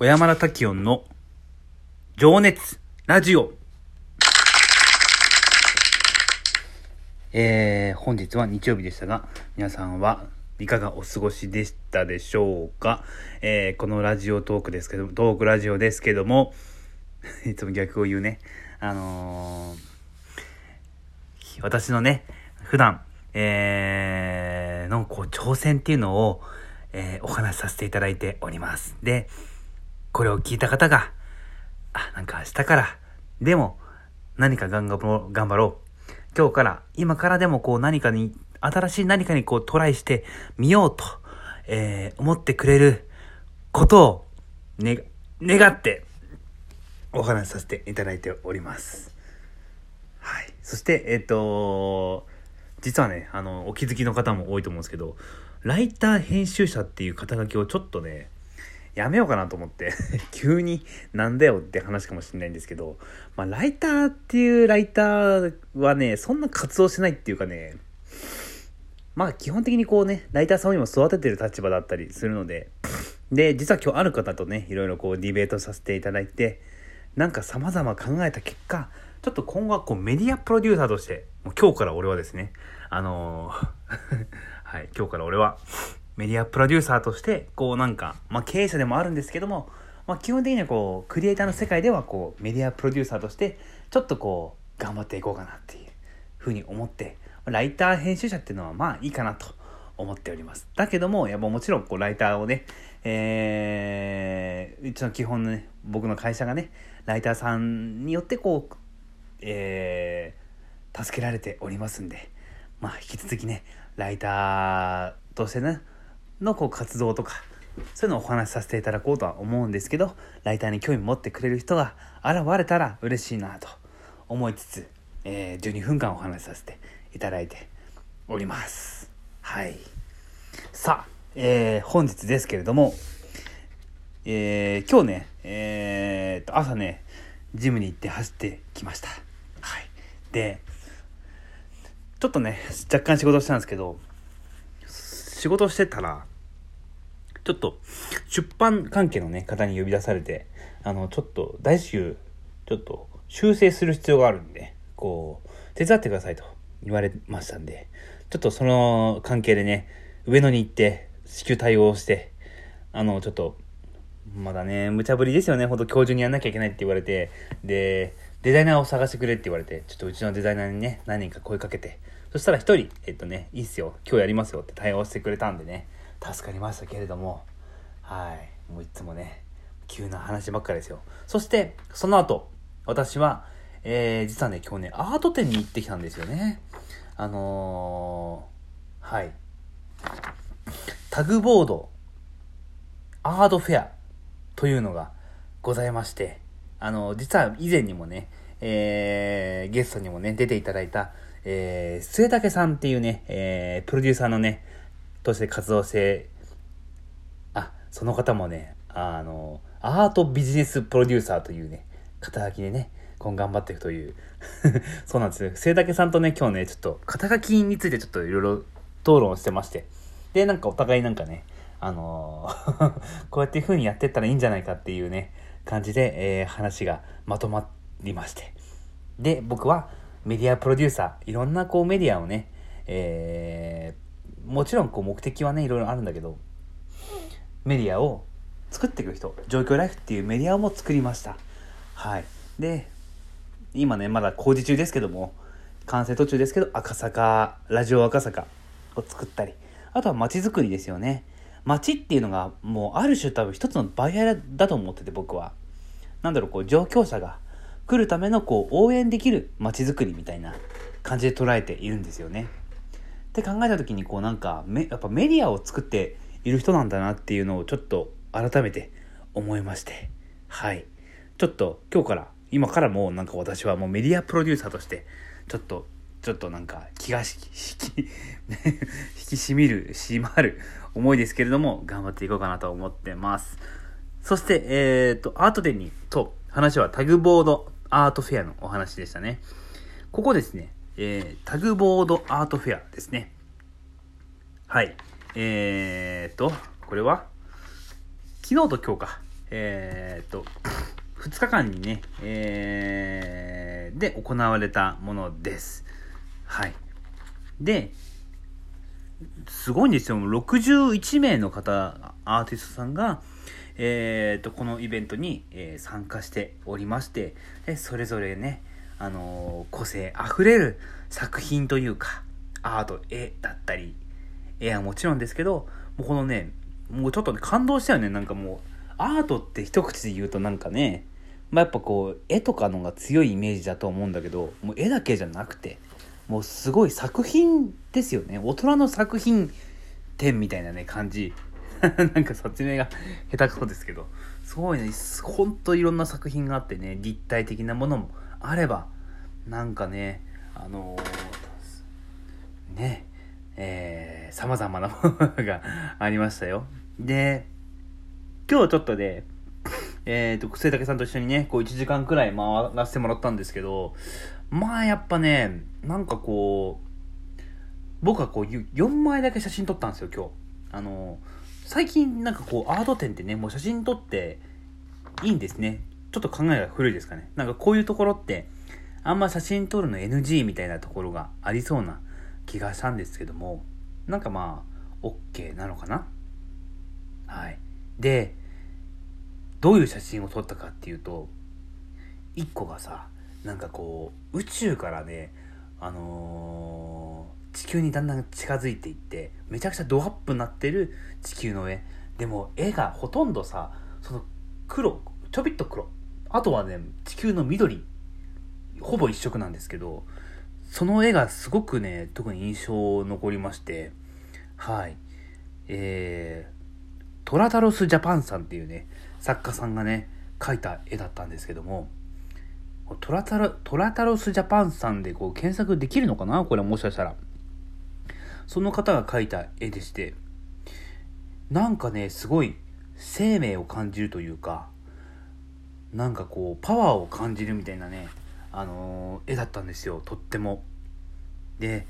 小山田滝音の情熱ラジオ。えー、本日は日曜日でしたが、皆さんはいかがお過ごしでしたでしょうか？えー、このラジオトークですけど、トークラジオですけども、いつも逆を言うね。あのー、私のね、普段、えー、のこう挑戦っていうのを、えー、お話しさせていただいております。で、これを聞いた方が、あ、なんか明日から、でも、何か頑張ろう、頑張ろう。今日から、今からでもこう何かに、新しい何かにこうトライしてみようと、えー、思ってくれることを、ね、願って、お話しさせていただいております。はい。そして、えっ、ー、と実はね、あの、お気づきの方も多いと思うんですけど、ライター編集者っていう肩書きをちょっとね、やめようかなと思って 急になんだよって話かもしれないんですけど、まあ、ライターっていうライターはね、そんな活動してないっていうかね、まあ基本的にこうね、ライターさんを今育ててる立場だったりするので、で、実は今日ある方とね、いろいろこうディベートさせていただいて、なんか様々考えた結果、ちょっと今後はこうメディアプロデューサーとして、もう今日から俺はですね、あのー はい、今日から俺はメディアプロデューサーとして、こうなんか、まあ経営者でもあるんですけども、まあ基本的にはこう、クリエイターの世界ではこう、メディアプロデューサーとして、ちょっとこう、頑張っていこうかなっていうふうに思って、ライター編集者っていうのはまあいいかなと思っております。だけども、やっぱもちろんこう、ライターをね、えー、うちの基本のね、僕の会社がね、ライターさんによってこう、えー、助けられておりますんで、まあ、引き続きね、ライターとしてね、のこう活動とか、そういうのをお話しさせていただこうとは思うんですけど、ライターに興味持ってくれる人が現れたら嬉しいなと思いつつ、えー、12分間お話しさせていただいております。はい。さあ、えー、本日ですけれども、えー、今日ね、えー、と、朝ね、ジムに行って走ってきましたはい。で、ちょっとね、若干仕事したんですけど、仕事してたら、ちょっと出版関係のね、方に呼び出されて、あの、ちょっと大至急、ちょっと修正する必要があるんで、こう、手伝ってくださいと言われましたんで、ちょっとその関係でね、上野に行って、至急対応して、あの、ちょっと、まだね、無茶ぶりですよね。ほんと今日中にやんなきゃいけないって言われて、で、デザイナーを探してくれって言われて、ちょっとうちのデザイナーにね、何人か声かけて、そしたら一人、えっとね、いいっすよ、今日やりますよって対応してくれたんでね、助かりましたけれども、はい、もういつもね、急な話ばっかりですよ。そして、その後、私は、えー、実はね、今日ね、アート展に行ってきたんですよね。あのー、はい。タグボード、アートフェアというのがございまして、あのー、実は以前にもね、えー、ゲストにもね、出ていただいた、えー、末竹さんっていうね、えー、プロデューサーのね、として活動して、あ、その方もね、あの、アートビジネスプロデューサーというね、肩書きでね、今頑張っていくという そうなんですよ。末竹さんとね、今日ね、ちょっと肩書きについてちょっといろいろ討論してまして。で、なんかお互いなんかね、あのー こうやっていう風にやってったらいいんじゃないかっていうね、感じで、えー、話がまとまりまして。で、僕はメディアプロデューサー、いろんなこうメディアをね、えー、もちろんこう目的はね、いろいろあるんだけど、メディアを作っていく人、状況ライフっていうメディアも作りました。はい。で、今ね、まだ工事中ですけども、完成途中ですけど、赤坂、ラジオ赤坂を作ったり、あとは街づくりですよね。街っていうのがもうある種多分一つのバイアだと思ってて僕は。なんだろう、こう上京者が来るためのこう応援できる街づくりみたいな感じで捉えているんですよね。って考えた時にこうなんかめやっぱメディアを作っている人なんだなっていうのをちょっと改めて思いまして。はい。ちょっと今日から今からもうなんか私はもうメディアプロデューサーとしてちょっとちょっとなんか気が引き 引き締みる締まる思いですけれども、頑張っていこうかなと思ってます。そして、えっ、ー、と、アート展に、と、話はタグボードアートフェアのお話でしたね。ここですね、えー、タグボードアートフェアですね。はい。えーと、これは、昨日と今日か、えー、っと、2日間にね、えー、で行われたものです。はい。で、すごいんですよ。61名の方、アーティストさんが、えー、と、このイベントに、え、参加しておりまして、えそれぞれね、あの、個性あふれる作品というか、アート、絵だったり、絵はもちろんですけど、もうこのね、もうちょっとね、感動したよね。なんかもう、アートって一口で言うとなんかね、まあ、やっぱこう、絵とかのが強いイメージだと思うんだけど、もう絵だけじゃなくて、もうすごい作品ですよね。大人の作品展みたいなね、感じ。なんか説明が下手くそですけど、すごいね、ほんといろんな作品があってね、立体的なものもあれば、なんかね、あのー、ね、えー、様々なものがありましたよ。で、今日ちょっとね、えっ、ー、と、くせたけさんと一緒にね、こう1時間くらい回らせてもらったんですけど、まあやっぱね、なんかこう、僕はこう4枚だけ写真撮ったんですよ、今日。あの、最近なんかこうアート展ってね、もう写真撮っていいんですね。ちょっと考えが古いですかね。なんかこういうところって、あんま写真撮るの NG みたいなところがありそうな気がしたんですけども、なんかまあ、OK なのかな？はい。で、どういう写真を撮ったかっていうと、1個がさ、なんかこう宇宙からねあのー、地球にだんだん近づいていってめちゃくちゃドアップになってる地球の絵でも絵がほとんどさその黒ちょびっと黒あとはね地球の緑。ほぼ一色なんですけどその絵がすごくね特に印象残りましてはい。えー、トラタロス・ジャパンさんっていうね作家さんがね描いた絵だったんですけどもトラタロトラタロスジャパンさんでこう検索できるのかな？これもしかしたら。その方が描いた絵でして、なんかね、すごい生命を感じるというか、なんかこう、パワーを感じるみたいなね、あのー、絵だったんですよ、とっても。で、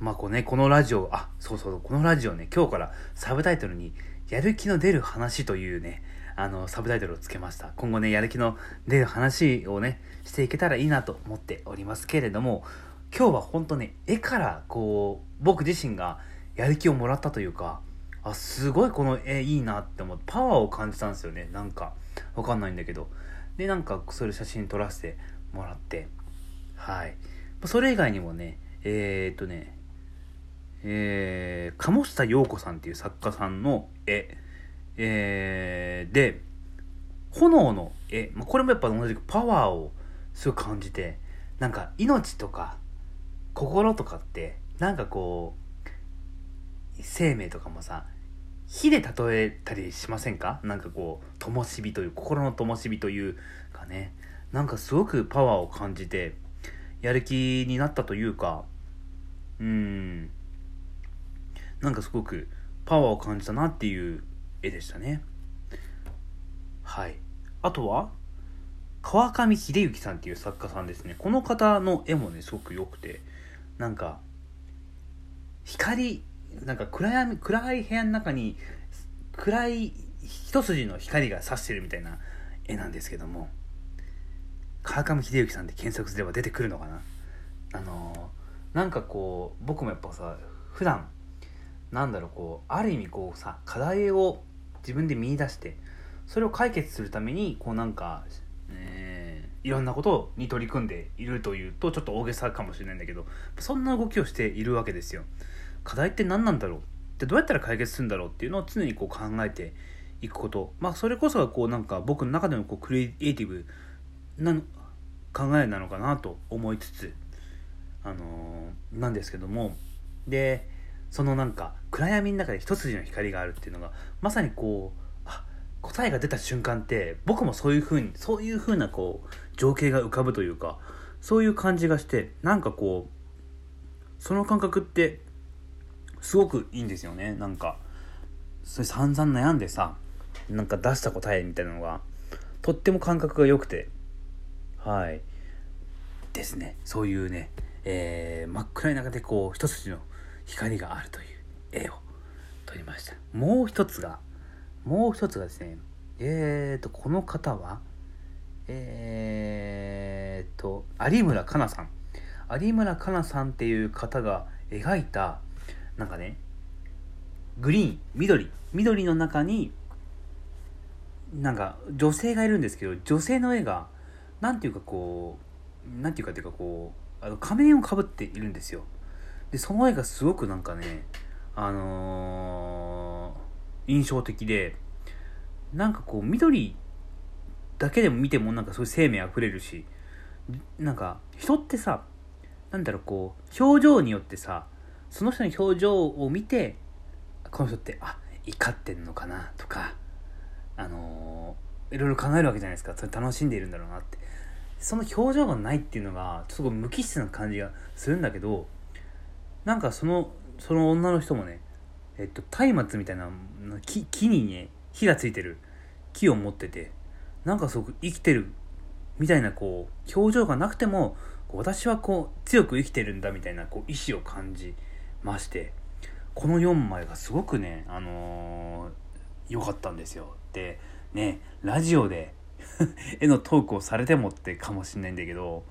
まあこうね、このラジオ、あ、そうそう、このラジオね、今日からサブタイトルに、やる気の出る話というね、あの、サブタイトルをつけました。今後ね、やる気の出る話をね、していけたらいいなと思っておりますけれども、今日は本当ね、絵からこう、僕自身がやる気をもらったというか、あ、すごいこの絵いいなって思って、パワーを感じたんですよね。なんか、わかんないんだけど。で、なんか、それ写真撮らせてもらって、はい。それ以外にもね、えー、っとね、えー、鴨下陽子さんっていう作家さんの絵、えー、で、炎の絵、まあ、これもやっぱ同じくパワーをすごい感じて、なんか命とか心とかって、なんかこう、生命とかもさ、火で例えたりしませんか？なんかこう、灯火という、心の灯火というかね、なんかすごくパワーを感じて、やる気になったというか、うん、なんかすごくパワーを感じたなっていう絵でしたね。はい。あとは川上秀幸さんっていう作家さんですね。この方の絵もねすごく良くてなんか光なんか暗闇暗い部屋の中に暗い一筋の光が差してるみたいな絵なんですけども川上秀幸さんで検索すれば出てくるのかな？あのー、なんかこう僕もやっぱさ普段なんだろうこうある意味こうさ課題を自分で見出してそれを解決するためにこうなんか、えー、いろんなことに取り組んでいるというとちょっと大げさかもしれないんだけどそんな動きをしているわけですよ。課題って何なんだろうでどうやったら解決するんだろうっていうのを常にこう考えていくこと。まあそれこそがこうなんか僕の中でのこうクリエイティブな考えなのかなと思いつつ。あのー、なんですけども。でそのなんか暗闇の中で一筋の光があるっていうのがまさにこうあ答えが出た瞬間って僕もそういう風にそういう風なこう情景が浮かぶというかそういう感じがしてなんかこうその感覚ってすごくいいんですよね。なんかそれ散々悩んでさなんか出した答えみたいなのがとっても感覚が良くて。はい。ですね。そういうね、えー、真っ暗い中でこう一筋の光があるという絵を撮りました。もう一つがもう一つがですねえーとこの方はえーと有村香奈さん。有村香奈さんっていう方が描いたなんかねグリーン緑緑の中になんか女性がいるんですけど女性の絵がなんていうかこうなんていうかっていうかこうあの仮面をかぶっているんですよ。でその絵がすごくなんかねあのー印象的でなんかこう緑だけでも見てもなんかそういう生命あふれるしなんか人ってさなんだろうこう表情によってさその人の表情を見てこの人ってあ怒ってんのかなとかあのーいろいろ考えるわけじゃないですか。それ楽しんでいるんだろうなって。その表情がないっていうのがちょっと無機質な感じがするんだけどなんかそのその女の人もねえっと松明みたいな木木にね火がついてる木を持っててなんかすごく生きてるみたいなこう表情がなくても私はこう強く生きてるんだみたいなこう意志を感じましてこの4枚がすごくねあのーかったんですよ。でねラジオで 絵のトークをされてもってかもしんないんだけど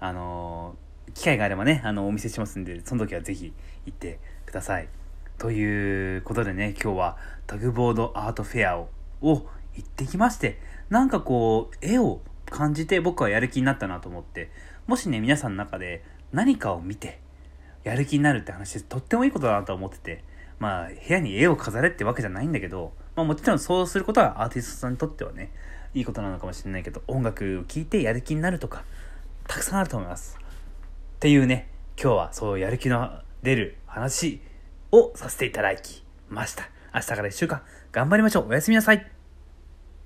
あのー機会があればねあのお見せしますんでその時はぜひ行ってください。ということでね今日はタグボードアートフェアをを行ってきましてなんかこう絵を感じて僕はやる気になったなと思ってもしね皆さんの中で何かを見てやる気になるって話とってもいいことだなと思っててまあ部屋に絵を飾れってわけじゃないんだけど、まあ、もちろんそうすることはアーティストさんにとってはねいいことなのかもしれないけど音楽を聴いてやる気になるとかたくさんあると思います。っていうね今日はそうやる気の出る話をさせていただきました。明日から1週間頑張りましょう。おやすみなさい。